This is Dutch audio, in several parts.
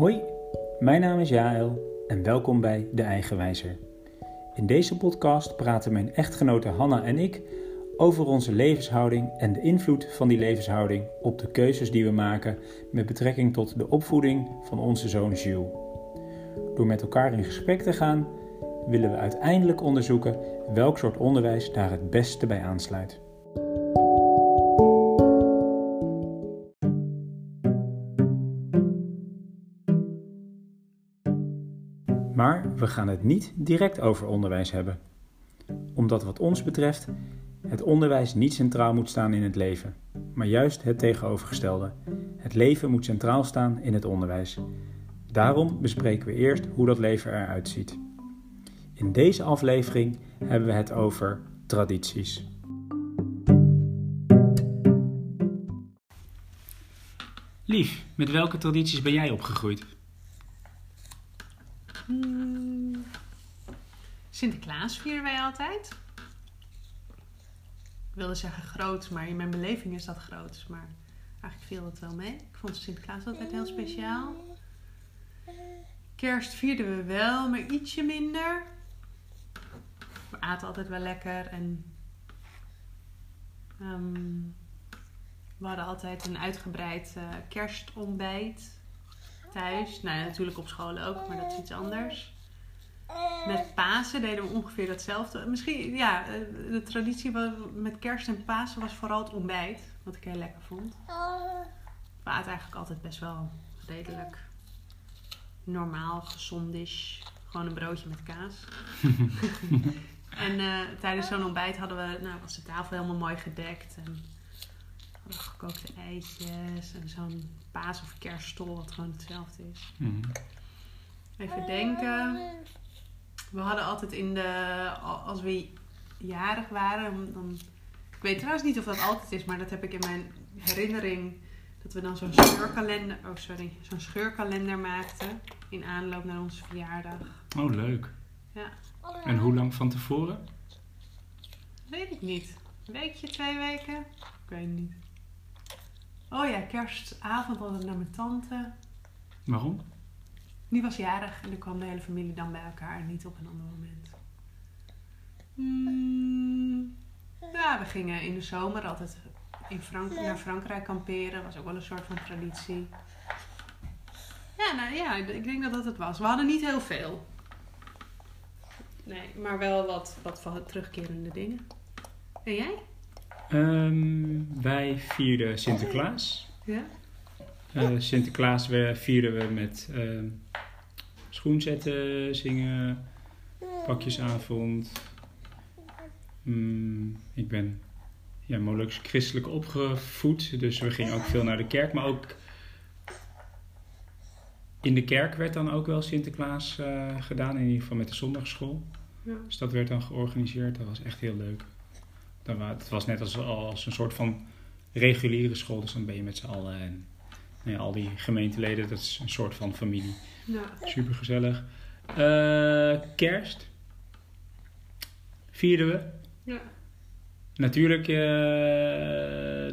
Hoi, mijn naam is Jaël en welkom bij De Eigenwijzer. In deze podcast praten mijn echtgenote Hanna en ik over onze levenshouding en de invloed van die levenshouding op de keuzes die we maken met betrekking tot de opvoeding van onze zoon Jules. Door met elkaar in gesprek te gaan, willen we uiteindelijk onderzoeken welk soort onderwijs daar het beste bij aansluit. Gaan het niet direct over onderwijs hebben. Omdat wat ons betreft het onderwijs niet centraal moet staan in het leven, maar juist het tegenovergestelde. Het leven moet centraal staan in het onderwijs. Daarom bespreken we eerst hoe dat leven eruit ziet. In deze aflevering hebben we het over tradities. Lief, met welke tradities ben jij opgegroeid? Hmm. Sinterklaas vieren wij altijd. Ik wilde zeggen groot, maar in mijn beleving is dat groot. Maar eigenlijk viel het wel mee. Ik vond Sinterklaas altijd heel speciaal. Kerst vierden we wel, maar ietsje minder. We aten altijd wel lekker en ehm, we hadden altijd een uitgebreid uh, kerstontbijt thuis. Nou, natuurlijk op school ook, maar dat is iets anders. Met Pasen deden we ongeveer hetzelfde. Misschien, ja, eh, de traditie met kerst en Pasen was vooral het ontbijt. Wat ik heel lekker vond. We aten eigenlijk altijd best wel redelijk normaal, gezondish. Gewoon een broodje met kaas. en uh, tijdens zo'n ontbijt hadden we, nou, was de tafel helemaal mooi gedekt. En hadden we gekookte eitjes en zo'n paas- of kerststol, wat gewoon hetzelfde is. Mhm. Even denken. We hadden altijd in de, als we jarig waren, dan, ik weet trouwens niet of dat altijd is, maar dat heb ik in mijn herinnering, dat we dan zo'n scheurkalender, oh sorry, zo'n scheurkalender maakten in aanloop naar onze verjaardag. Oh, leuk. Ja. En hoe lang van tevoren? Weet ik niet. Een weekje, twee weken? Ik weet het niet. Oh ja, kerstavond hadden we naar mijn tante. Waarom? Die was jarig en dan kwam de hele familie dan bij elkaar en niet op een ander moment. Hmm, ja, we gingen in de zomer altijd in Frank naar Frankrijk kamperen. Was ook wel een soort van traditie. Ja, nou ja, ik denk dat dat het was. We hadden niet heel veel. Nee, maar wel wat, wat van terugkerende dingen. En jij? Ehm, wij vierden Sinterklaas. Ja? Uh, Sinterklaas we, vierden we met uh, schoenzetten, zingen, pakjesavond. Mm, ik ben ja, Molux christelijk opgevoed, dus we gingen ook veel naar de kerk. Maar ook in de kerk werd dan ook wel Sinterklaas uh, gedaan, in ieder geval met de zondagschool. Ja. Dus dat werd dan georganiseerd, dat was echt heel leuk. Het was net als, als een soort van reguliere school, dus dan ben je met z'n allen en nou ja, al die gemeenteleden, dat is een soort van familie. Ja. Super gezellig. Uh, kerst vierden we. Ja. Natuurlijk uh,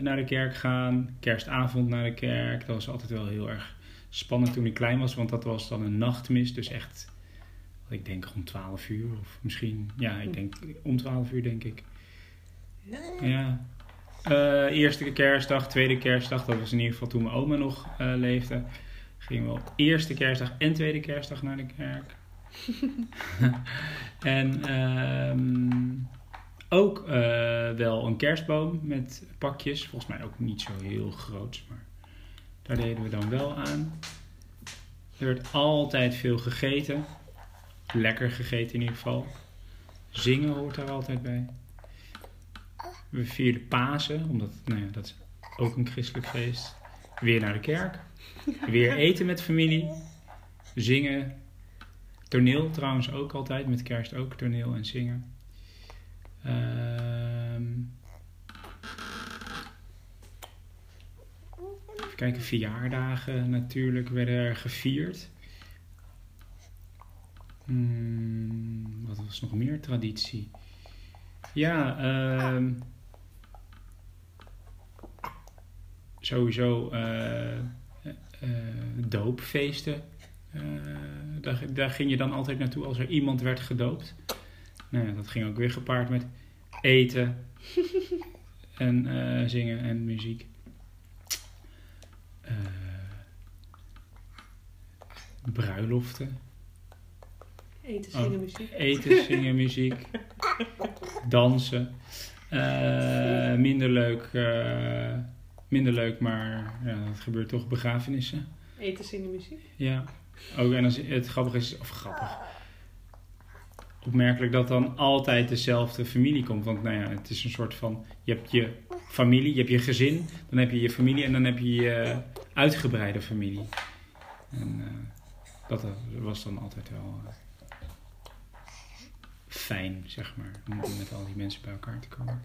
naar de kerk gaan. Kerstavond naar de kerk. Dat was altijd wel heel erg spannend toen ik klein was. Want dat was dan een nachtmis. Dus echt, ik denk om 12 uur. Of misschien, ja, ik denk om 12 uur denk ik. Ja. Uh, eerste kerstdag, tweede kerstdag. Dat was in ieder geval toen mijn oma nog uh, leefde. Gingen we op eerste kerstdag en tweede kerstdag naar de kerk. en um, ook uh, wel een kerstboom met pakjes. Volgens mij ook niet zo heel groot, maar daar deden we dan wel aan. Er werd altijd veel gegeten. Lekker gegeten in ieder geval. Zingen hoort daar altijd bij. We vierden Pasen, omdat nou ja, dat is ook een christelijk feest. Weer naar de kerk. Weer eten met familie. Zingen. Toneel trouwens ook altijd, met kerst ook toneel en zingen. Um, even kijken, verjaardagen natuurlijk werden er gevierd. Hmm, wat was nog meer traditie? Ja, um, sowieso uh, doopfeesten Eh, daar, daar ging je dan altijd naartoe als er iemand werd gedoopt. Nou dat ging ook weer gepaard met eten en eh, zingen en muziek. Eh, bruiloften. Eten, Oh. zingen, muziek. Eten, zingen, muziek. Dansen. Eh, minder leuk. eh, minder leuk, maar ja, dat gebeurt toch. Begrafenissen. Eten, zingen, muziek. Ja. Ook, en als, het grappige is, of grappig. Opmerkelijk dat dan altijd dezelfde familie komt. Want nou ja, het is een soort van. Je hebt je familie, je hebt je gezin, dan heb je je familie en dan heb je je uitgebreide familie. En eh, dat eh, was dan altijd wel eh, fijn, zeg maar. Om met al die mensen bij elkaar te komen.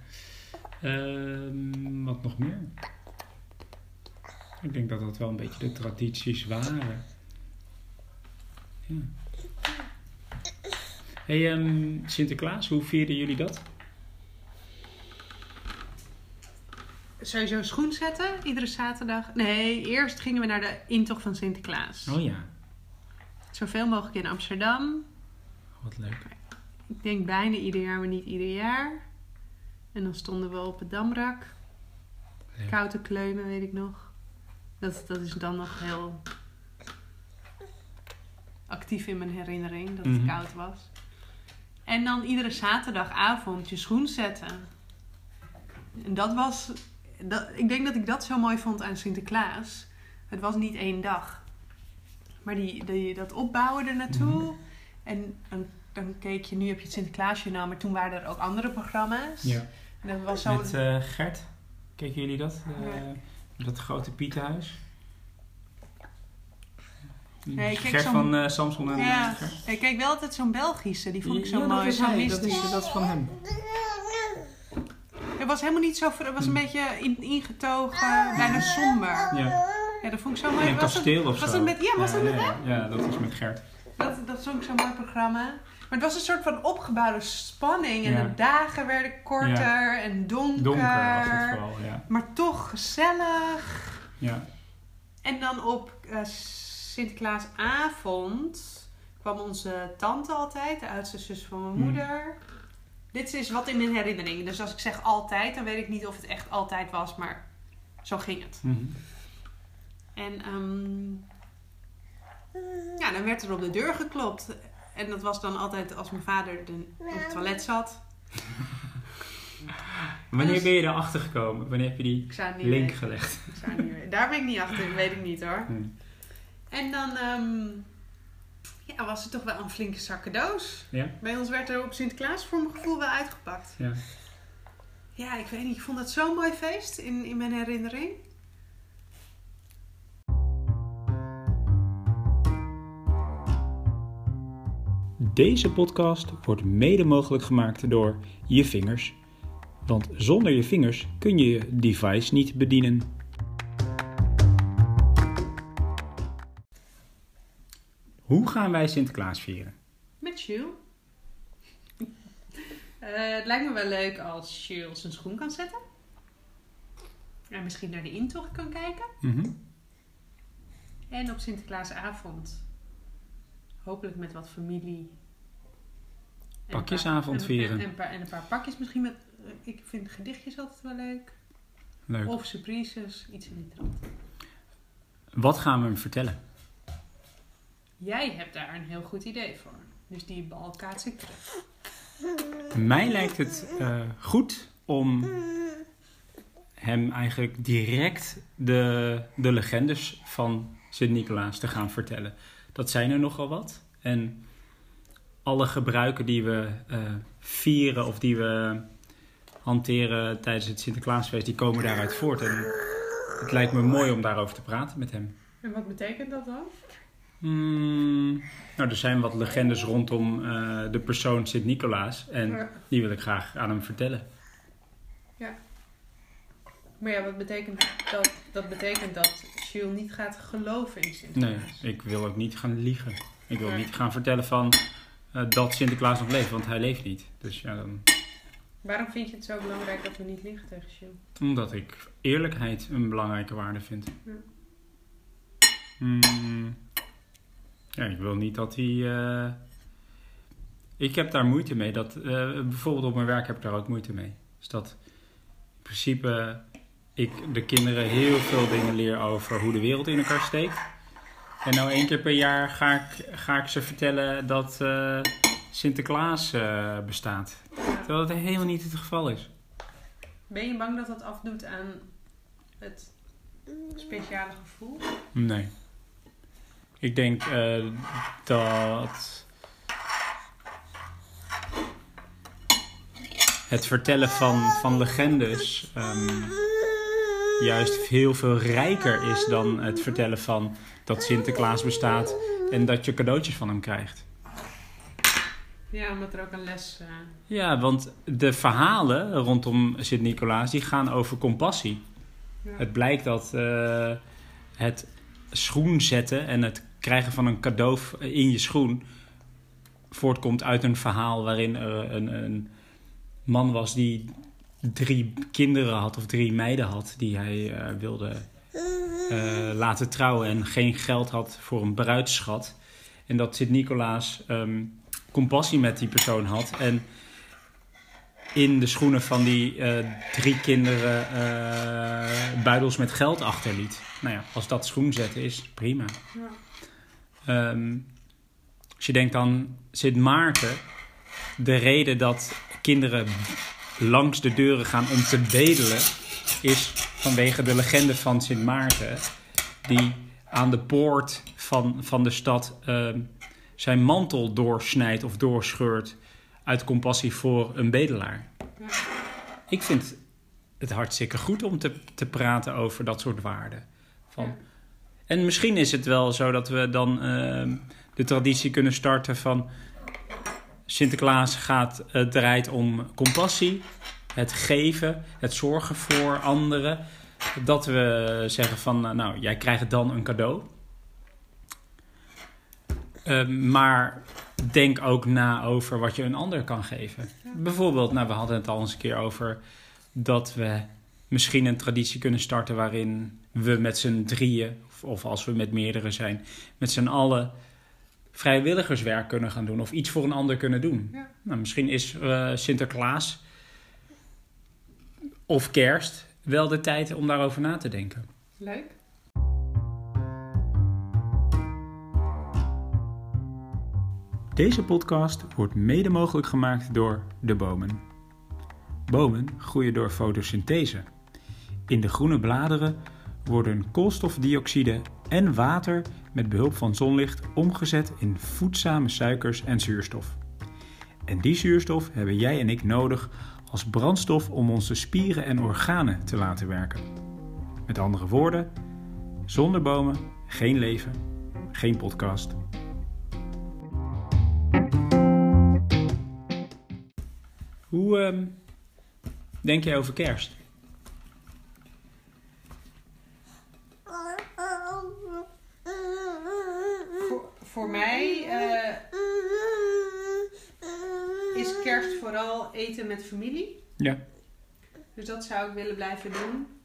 Ehm, wat nog meer? Ik denk dat dat wel een beetje de tradities waren. Ja. Hey, ehm, Sinterklaas, hoe vierden jullie dat? Sowieso schoen zetten, iedere zaterdag. Nee, eerst gingen we naar de intocht van Sinterklaas. Oh ja, Zoveel mogelijk in Amsterdam. wat leuk. Ik denk bijna ieder jaar, maar niet ieder jaar. En dan stonden we op het Damrak. Leuk. Koud te kleumen, weet ik nog. Dat, dat is dan nog heel actief in mijn herinnering, dat het Mhm. koud was. En dan iedere zaterdagavond je schoen zetten. En dat was... Dat, ik denk dat ik dat zo mooi vond aan Sinterklaas. Het was niet één dag. Maar die, die, dat opbouwen er naartoe. Mhm. En dan, dan keek je, nu heb je het Sinterklaasjournaal, maar toen waren er ook andere programma's. Ja. En dat was zo... Met eh, Gert, keken jullie dat? Eh. Dat grote Pietenhuis? Nee, ik van eh, Samson en Ja, eh, ik keek wel altijd zo'n Belgische, die vond ik zo Ja, mooi, dat is hij, dat is, dat is van hem. Het was helemaal niet zo, ver- het was een beetje in, ingetogen, bijna somber. Ja, Ja, dat vond ik zo mooi. in een Was het, kasteel of was zo. het met- ja, was het met ja, ja, dat was met Gert. dat, dat vond ik zo'n mooi programma. Maar het was een soort van opgebouwde spanning en Ja. de dagen werden korter en donker. Donker was het vooral, ja. Maar toch gezellig. ja. En dan op eh, Sinterklaasavond kwam onze tante altijd, de oudste zus van mijn Hmm. moeder. Dit is wat in mijn herinnering. Dus als ik zeg altijd, dan weet ik niet of het echt altijd was, maar zo ging het. Mhm. En ehm, ja, dan werd er op de deur geklopt. En dat was dan altijd als mijn vader de, op het toilet zat. Wanneer Dus- ben je erachter gekomen? Wanneer heb je die link weten. gelegd? Ik zou niet weten. Daar ben ik niet achter, weet ik niet hoor. Hmm. En dan ehm, ja, was het toch wel een flinke zak cadeaus. Ja? Bij ons werd er op Sinterklaas voor mijn gevoel wel uitgepakt. Ja. Ja, ik weet niet. Ik vond het zo'n mooi feest in, in mijn herinnering. Deze podcast wordt mede mogelijk gemaakt door je vingers. Want zonder je vingers kun je je device niet bedienen. Hoe gaan wij Sinterklaas vieren? Met Jules. Eh, het lijkt me wel leuk als Jules zijn schoen kan zetten. En misschien naar de intocht kan kijken. Mhm. En op Sinterklaasavond. Hopelijk met wat familie. Pakjesavond vieren. En, en, een paar, en een paar pakjes misschien met... eh, Ik vind gedichtjes altijd wel leuk. Leuk. Of surprises. Iets in die trant. Wat gaan we hem vertellen? Jij hebt daar een heel goed idee voor. Dus die bal kaats ik terug. Mij lijkt het eh, goed om hem eigenlijk direct de, de legendes van Sint-Nicolaas te gaan vertellen. Dat zijn er nogal wat. En alle gebruiken die we eh, vieren of die we hanteren tijdens het Sinterklaasfeest, die komen daaruit voort. En het lijkt me mooi om daarover te praten met hem. En wat betekent dat dan? Hmm, nou, er zijn wat legendes rondom eh, de persoon Sint-Nicolaas. En Ja. die wil ik graag aan hem vertellen. Maar ja, wat betekent dat? Dat betekent dat Jules niet gaat geloven in Nee, Sinterklaas. ik wil ook niet gaan liegen. Ik wil Ja. niet gaan vertellen van eh, dat Sinterklaas nog leeft, want hij leeft niet. Dus ja, dan, Waarom vind je het zo belangrijk dat we niet liegen tegen Jules? omdat ik eerlijkheid een belangrijke waarde vind. Ja. Hmm, Ja, ik wil niet dat hij. eh, Ik heb daar moeite mee. Dat, eh, bijvoorbeeld op mijn werk heb ik daar ook moeite mee. Dus dat in principe ik de kinderen heel veel dingen leer over hoe de wereld in elkaar steekt. En nou één keer per jaar ga ik, ga ik ze vertellen dat eh, Sinterklaas eh, bestaat. Terwijl dat helemaal niet het geval is. Ben je bang dat dat afdoet aan het speciale gevoel? Nee. Ik denk eh, dat het vertellen van, van legendes ehm, juist heel veel rijker is dan het vertellen van dat Sinterklaas bestaat en dat je cadeautjes van hem krijgt. Ja, omdat er ook een les... eh, Ja, want de verhalen rondom Sint-Nicolaas die gaan over compassie. ja. Het blijkt dat eh, het schoen zetten en het krijgen van een cadeau in je schoen voortkomt uit een verhaal waarin er een, een man was die drie kinderen had of drie meiden had die hij eh, wilde eh, laten trouwen en geen geld had voor een bruidsschat. En dat Sint-Nicolaas ehm, compassie met die persoon had en in de schoenen van die eh, drie kinderen buidels met geld achterliet. Nou ja, als dat schoenzetten is, prima. Ja. Ehm, als je denkt aan Sint Maarten, de reden dat kinderen langs de deuren gaan om te bedelen, is vanwege de legende van Sint Maarten, die aan de poort van, van de stad ehm, zijn mantel doorsnijdt of doorscheurt uit compassie voor een bedelaar. Ik vind het hartstikke goed om te, te praten over dat soort waarden. Van, Ja. En misschien is het wel zo dat we dan ehm, de traditie kunnen starten van Sinterklaas gaat, het draait om compassie, het geven, het zorgen voor anderen. Dat we zeggen van, eh, nou, jij krijgt dan een cadeau. Ehm, maar denk ook na over wat je een ander kan geven. Ja. Bijvoorbeeld, nou, we hadden het al eens een keer over dat we misschien een traditie kunnen starten waarin we met z'n drieën, of, of als we met meerdere zijn, met z'n allen vrijwilligerswerk kunnen gaan doen of iets voor een ander kunnen doen. Ja. Nou, misschien is eh, Sinterklaas of kerst wel de tijd om daarover na te denken. Leuk. Deze podcast wordt mede mogelijk gemaakt door de bomen. Bomen groeien door fotosynthese. In de groene bladeren worden koolstofdioxide en water met behulp van zonlicht omgezet in voedzame suikers en zuurstof. En die zuurstof hebben jij en ik nodig als brandstof om onze spieren en organen te laten werken. Met andere woorden, zonder bomen geen leven, geen podcast. Hoe ehm, denk jij over kerst? Voor, mij eh, is kerst vooral eten met familie. Ja. Dus dat zou ik willen blijven doen.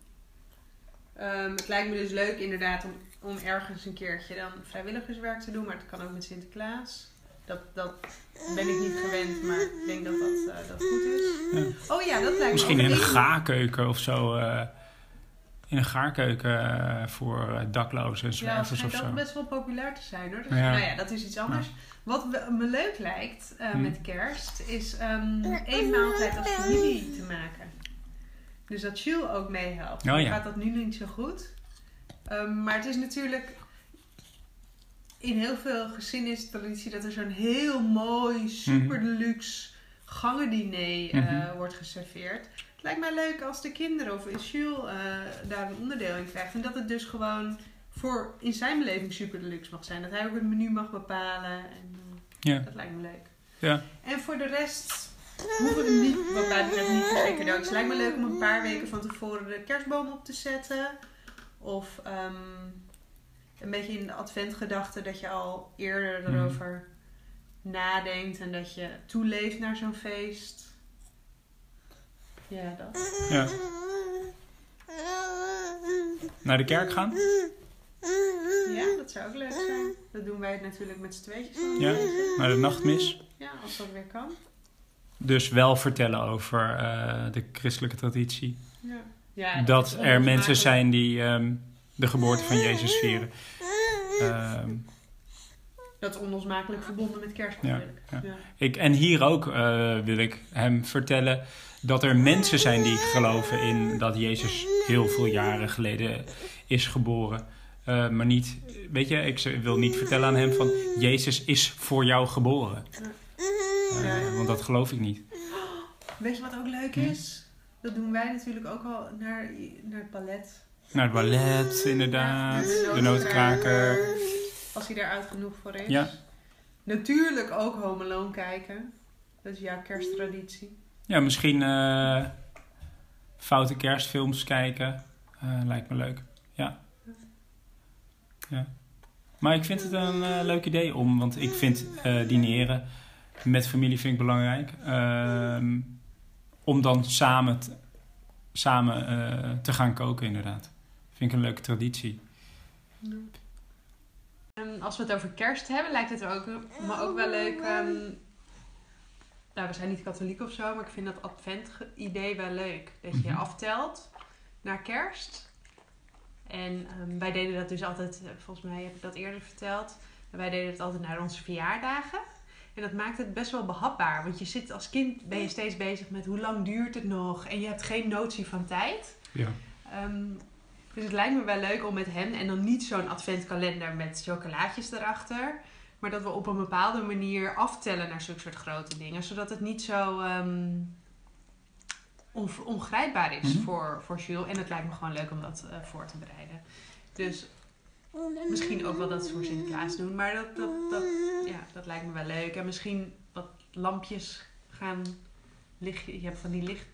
Ehm, het lijkt me dus leuk inderdaad om, om ergens een keertje dan vrijwilligerswerk te doen. Maar het kan ook met Sinterklaas. Dat, dat ben ik niet gewend, maar ik denk dat dat, eh, dat goed is. Ja. Oh ja, dat lijkt me Misschien in een gaarkeuken of zo. eh, in een gaarkeuken eh, voor eh, daklozen en Ja, zwervers het of zo. best wel populair te zijn hoor. Dus, Ja. Nou ja, dat is iets anders. Wat me leuk lijkt eh, Hm. met kerst is ehm één maaltijd als familie te maken. Dus dat Jules ook meehelpt. Oh ja. gaat dat nu niet zo goed. Ehm, maar het is natuurlijk... In heel veel gezinnen is traditie dat er zo'n heel mooi, super deluxe gangendiner eh, Mhm. wordt geserveerd. Het lijkt mij leuk als de kinderen of Jules eh, daar een onderdeel in krijgt. En dat het dus gewoon voor in zijn beleving super deluxe mag zijn. Dat hij ook het menu mag bepalen. En, eh, Ja. Dat lijkt me leuk. Ja. En voor de rest hoeven we niet, wat mij betreft, niet per se cadeautjes. Het lijkt me leuk om een paar weken van tevoren de kerstboom op te zetten. Of ehm, een beetje in de adventgedachte dat je al eerder Mhm. erover nadenkt en dat je toeleeft naar zo'n feest. Ja, dat. ja. Naar de kerk gaan? Ja, dat zou ook leuk zijn. Dat doen wij natuurlijk met z'n tweetjes. van Ja. deze. Naar de nachtmis. ja, als dat weer kan. Dus wel vertellen over eh, de christelijke traditie. Ja. Ja, dat er mensen zijn die ehm, de geboorte van Jezus vieren. Ehm, Dat is onlosmakelijk verbonden met kerst Ja, natuurlijk. ja. Ja. ik, en hier ook eh, wil ik hem vertellen dat er mensen zijn die geloven in dat Jezus heel veel jaren geleden is geboren. Eh, maar niet, weet je, ik wil niet vertellen aan hem van Jezus is voor jou geboren. Eh, Ja. Want dat geloof ik niet. Weet je wat ook leuk Hm. is? Dat doen wij natuurlijk ook al naar, naar het ballet. Naar het ballet, inderdaad. De notenkraker. Als hij daar oud genoeg voor is. Ja. Natuurlijk ook Home Alone kijken. Dat is jouw kersttraditie. Ja, misschien eh, foute kerstfilms kijken. Eh, lijkt me leuk. Ja. ja. Maar ik vind het een eh, leuk idee om, want ik vind dineren met familie vind ik belangrijk. Ehm, om dan samen, samen te gaan koken, inderdaad. Vind ik een leuke traditie. En als we het over kerst hebben, lijkt het ook, me ook wel leuk. ehm, nou, we zijn niet katholiek of zo, maar ik vind dat advent-idee wel leuk. Dat je Mhm. aftelt naar kerst. En ehm, wij deden dat dus altijd, eh, volgens mij heb ik dat eerder verteld. Wij deden het altijd naar onze verjaardagen. En dat maakt het best wel behapbaar. Want je zit als kind, ben je steeds bezig met hoe lang duurt het nog. En je hebt geen notie van tijd. Ja. Ehm, dus het lijkt me wel leuk om met hem en dan niet zo'n adventkalender met chocolaatjes erachter. Maar dat we op een bepaalde manier aftellen naar zulke soort grote dingen. Zodat het niet zo ehm, on- ongrijpbaar is Mhm. voor, voor Jules. En het lijkt me gewoon leuk om dat eh, voor te bereiden. Dus misschien ook wel dat ze voor Sinterklaas doen. Maar dat, dat, dat, ja, dat lijkt me wel leuk. En misschien wat lampjes gaan lichten. Je hebt van die licht...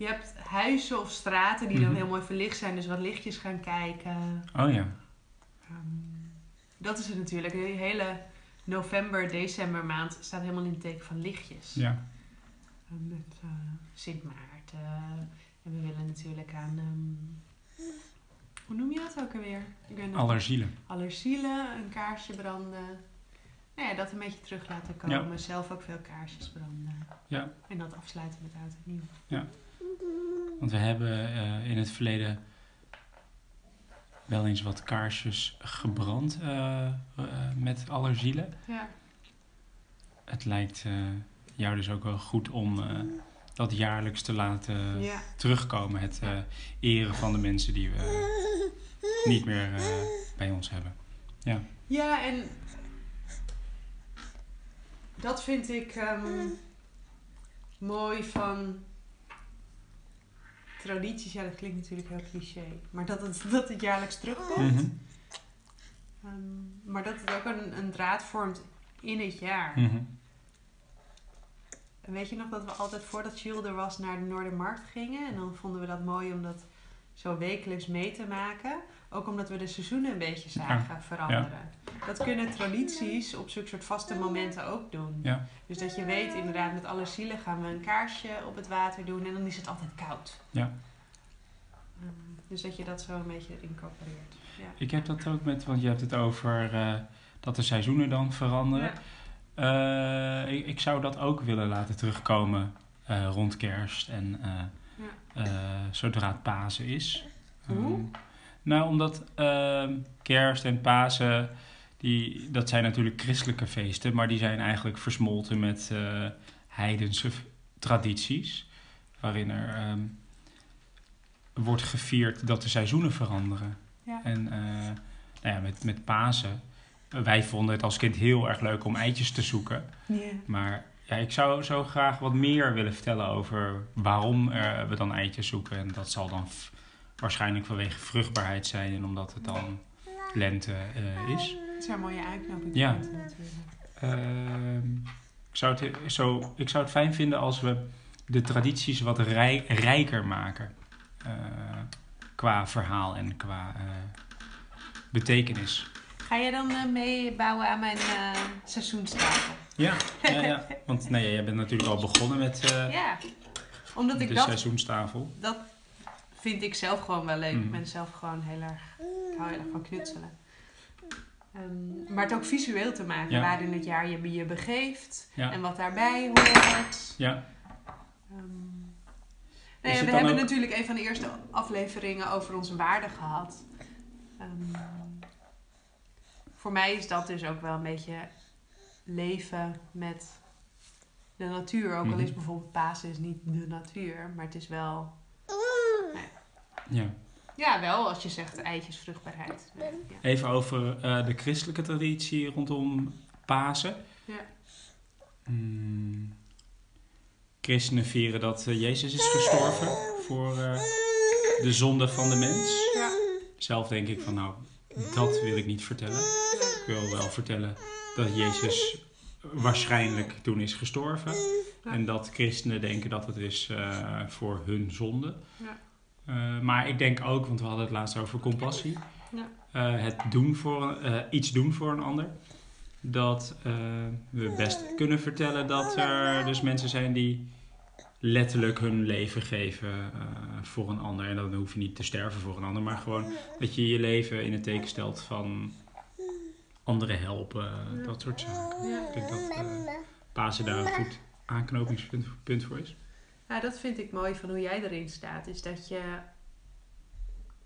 Je hebt huizen of straten die dan Mhm. heel mooi verlicht zijn. Dus wat lichtjes gaan kijken. Oh ja. Ehm, dat is het natuurlijk. De hele november, december maand staat helemaal in het teken van lichtjes. Ja. Ehm, Met eh, Sint Maarten. En we willen natuurlijk aan... ehm, hoe noem je dat ook alweer? Ik ben Allerzielen. Allerzielen, een kaarsje branden. Nou ja, dat een beetje terug laten komen. Zelf ook veel kaarsjes branden. Ja. En dat afsluiten met oud en nieuw. Want we hebben eh, in het verleden wel eens wat kaarsjes gebrand eh, eh, met allerzielen. Ja. Het lijkt jou dus ook wel goed om dat jaarlijks te laten ja. terugkomen. Het eren van de mensen die we niet meer bij ons hebben. Ja, en dat vind ik ehm, mooi van tradities. Ja, dat klinkt natuurlijk heel cliché. Maar dat het, dat het jaarlijks terugkomt. Mhm. Ehm, maar dat het ook een, een draad vormt in het jaar. Mhm. Weet je nog dat we altijd voordat Jules er was naar de Noordermarkt gingen? En dan vonden we dat mooi om dat zo wekelijks mee te maken. Ook omdat we de seizoenen een beetje zagen veranderen. Dat kunnen tradities op zulke soort vaste momenten ook doen. Ja. Dus dat je weet, inderdaad, met alle zielen gaan we een kaarsje op het water doen. En dan is het altijd koud. Ja. Ehm, dus dat je dat zo een beetje incorporeert. Ja. Ik heb dat ook met, want je hebt het over eh, dat de seizoenen dan veranderen. Ja. Eh, ik, ik zou dat ook willen laten terugkomen eh, rond kerst en Ja. zodra het Pasen is. Hoe? Nou, omdat ehm, kerst en Pasen, die, dat zijn natuurlijk christelijke feesten, maar die zijn eigenlijk versmolten met eh, heidense tradities, waarin er ehm, wordt gevierd dat de seizoenen veranderen. Ja. En eh, nou ja, met, met Pasen, wij vonden het als kind heel erg leuk om eitjes te zoeken. Maar ja, ik zou zo graag wat meer willen vertellen over waarom eh, we dan eitjes zoeken. En dat zal dan waarschijnlijk vanwege vruchtbaarheid zijn en omdat het dan lente eh, is. Het een mooie uitknoping Ja. Ehm, ik, zou het, zo, ik zou het fijn vinden als we de tradities wat rij- rijker maken. eh, qua verhaal en qua eh, betekenis. Ga je dan meebouwen aan mijn seizoenstafel? Ja, ja, ja. want nee, jij bent natuurlijk al begonnen met Ja, omdat ik de dat, seizoenstafel. dat vind ik zelf gewoon wel leuk. Mhm. Ik ben zelf gewoon heel erg, ik hou heel erg van knutselen. Ehm, maar het ook visueel te maken, Ja. waarin het jaar je je begeeft Ja. en wat daarbij hoort. Ja, Is nee, we hebben ook- natuurlijk een van de eerste afleveringen over onze waarden gehad. Ehm, voor mij is dat dus ook wel een beetje leven met de natuur. Ook al Mhm. is bijvoorbeeld Pasen is niet de natuur, maar het is wel... ja. Ja, wel als je zegt eitjes, vruchtbaarheid. Ja. Even over eh, de christelijke traditie rondom Pasen. Ja. Hmm. Christenen vieren dat eh, Jezus is gestorven voor eh, de zonde van de mens. Ja. Zelf denk ik van nou, dat wil ik niet vertellen. Ik wil wel vertellen dat Jezus waarschijnlijk toen is gestorven. Ja. En dat christenen denken dat het is eh, voor hun zonde. Ja. Eh, maar ik denk ook, want we hadden het laatst over compassie. Ja. Eh, het doen voor, eh, iets doen voor een ander. Dat we best kunnen vertellen dat er dus mensen zijn die letterlijk hun leven geven voor een ander. En dan hoef je niet te sterven voor een ander, maar gewoon dat je je leven in het teken stelt van anderen helpen, Ja. dat soort zaken. Ja. Ik denk dat Pasen daar een goed aanknopingspunt punt voor is. Ja, dat vind ik mooi van hoe jij erin staat. Is dat je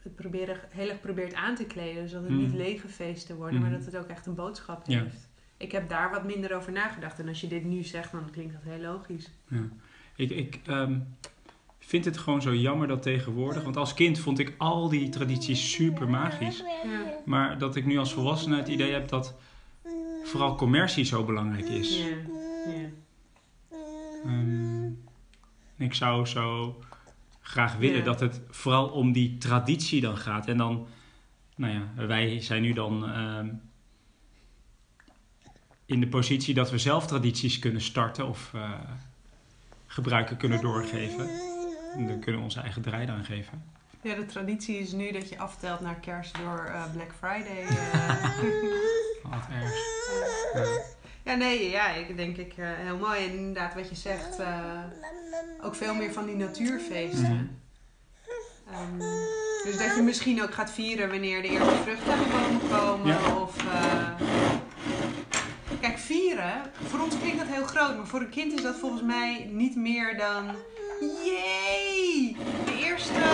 het proberen, heel erg probeert aan te kleden. Zodat het Mm. niet lege feesten worden, maar Mhm. dat het ook echt een boodschap Ja. heeft. Ik heb daar wat minder over nagedacht. En als je dit nu zegt, dan klinkt dat heel logisch. Ja. Ik, ik ehm, vind het gewoon zo jammer dat tegenwoordig, want als kind vond ik al die tradities super magisch. Ja. Maar dat ik nu als volwassene het idee heb dat vooral commercie zo belangrijk is. Ja. Ja. Ik zou zo graag willen Ja. dat het vooral om die traditie dan gaat. En dan, nou ja, wij zijn nu dan ehm, in de positie dat we zelf tradities kunnen starten of eh, gebruiken kunnen doorgeven. En dan kunnen we onze eigen draai aan geven. Ja, de traditie is nu dat je aftelt naar kerst door eh, Black Friday. eh. Wat erg. ja, nee, ja, ik denk ik heel mooi. En inderdaad, wat je zegt, ook veel meer van die natuurfeesten. Mhm. Ehm, dus dat je misschien ook gaat vieren wanneer de eerste vruchten aan de komen. Ja. Of, eh, Kijk, vieren, voor ons klinkt dat heel groot. Maar voor een kind is dat volgens mij niet meer dan... Jee! De eerste...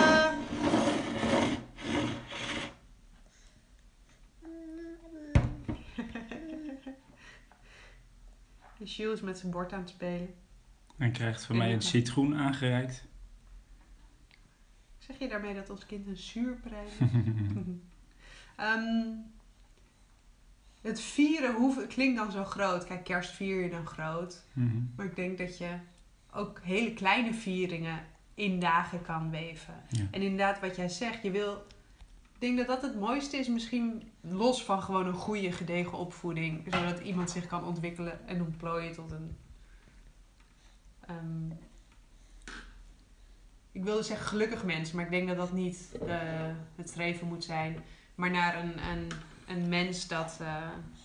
De Jules is met zijn bord aan het spelen. En krijgt van mij een citroen aangereikt. Zeg je daarmee dat ons kind een zuurprijs is? Ehm, het vieren hoeft, klinkt dan zo groot. Kijk, kerst vier je dan groot. Mhm. Maar ik denk dat je ook hele kleine vieringen in dagen kan weven. Ja. En inderdaad, wat jij zegt, je wil. Ik denk dat dat het mooiste is, misschien los van gewoon een goede, gedegen opvoeding. Zodat iemand zich kan ontwikkelen en ontplooien tot een. Ehm, ik wilde zeggen gelukkig mens, maar ik denk dat dat niet eh, het streven moet zijn. Maar naar een, een, een mens dat eh,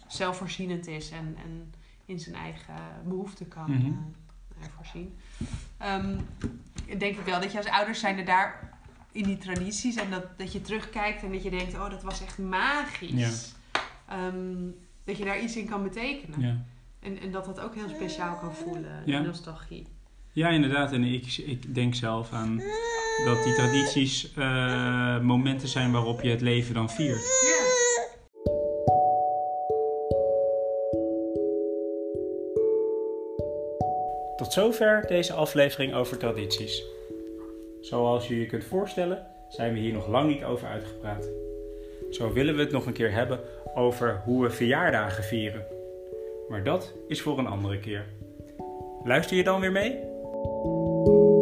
zelfvoorzienend is en, en in zijn eigen behoeften kan Mhm. eh, voorzien. Ehm, denk ik wel dat je als ouders zijn er daar in die tradities en dat, dat je terugkijkt en dat je denkt, oh dat was echt magisch. Ehm, dat je daar iets in kan betekenen. Ja. En, en dat dat ook heel speciaal kan voelen, Ja. nostalgie. Ja, inderdaad. En ik, ik denk zelf aan dat die tradities eh, momenten zijn waarop je het leven dan viert. Ja. Tot zover deze aflevering over tradities. Zoals je je kunt voorstellen, zijn we hier nog lang niet over uitgepraat. Zo willen we het nog een keer hebben over hoe we verjaardagen vieren. Maar dat is voor een andere keer. Luister je dan weer mee? Música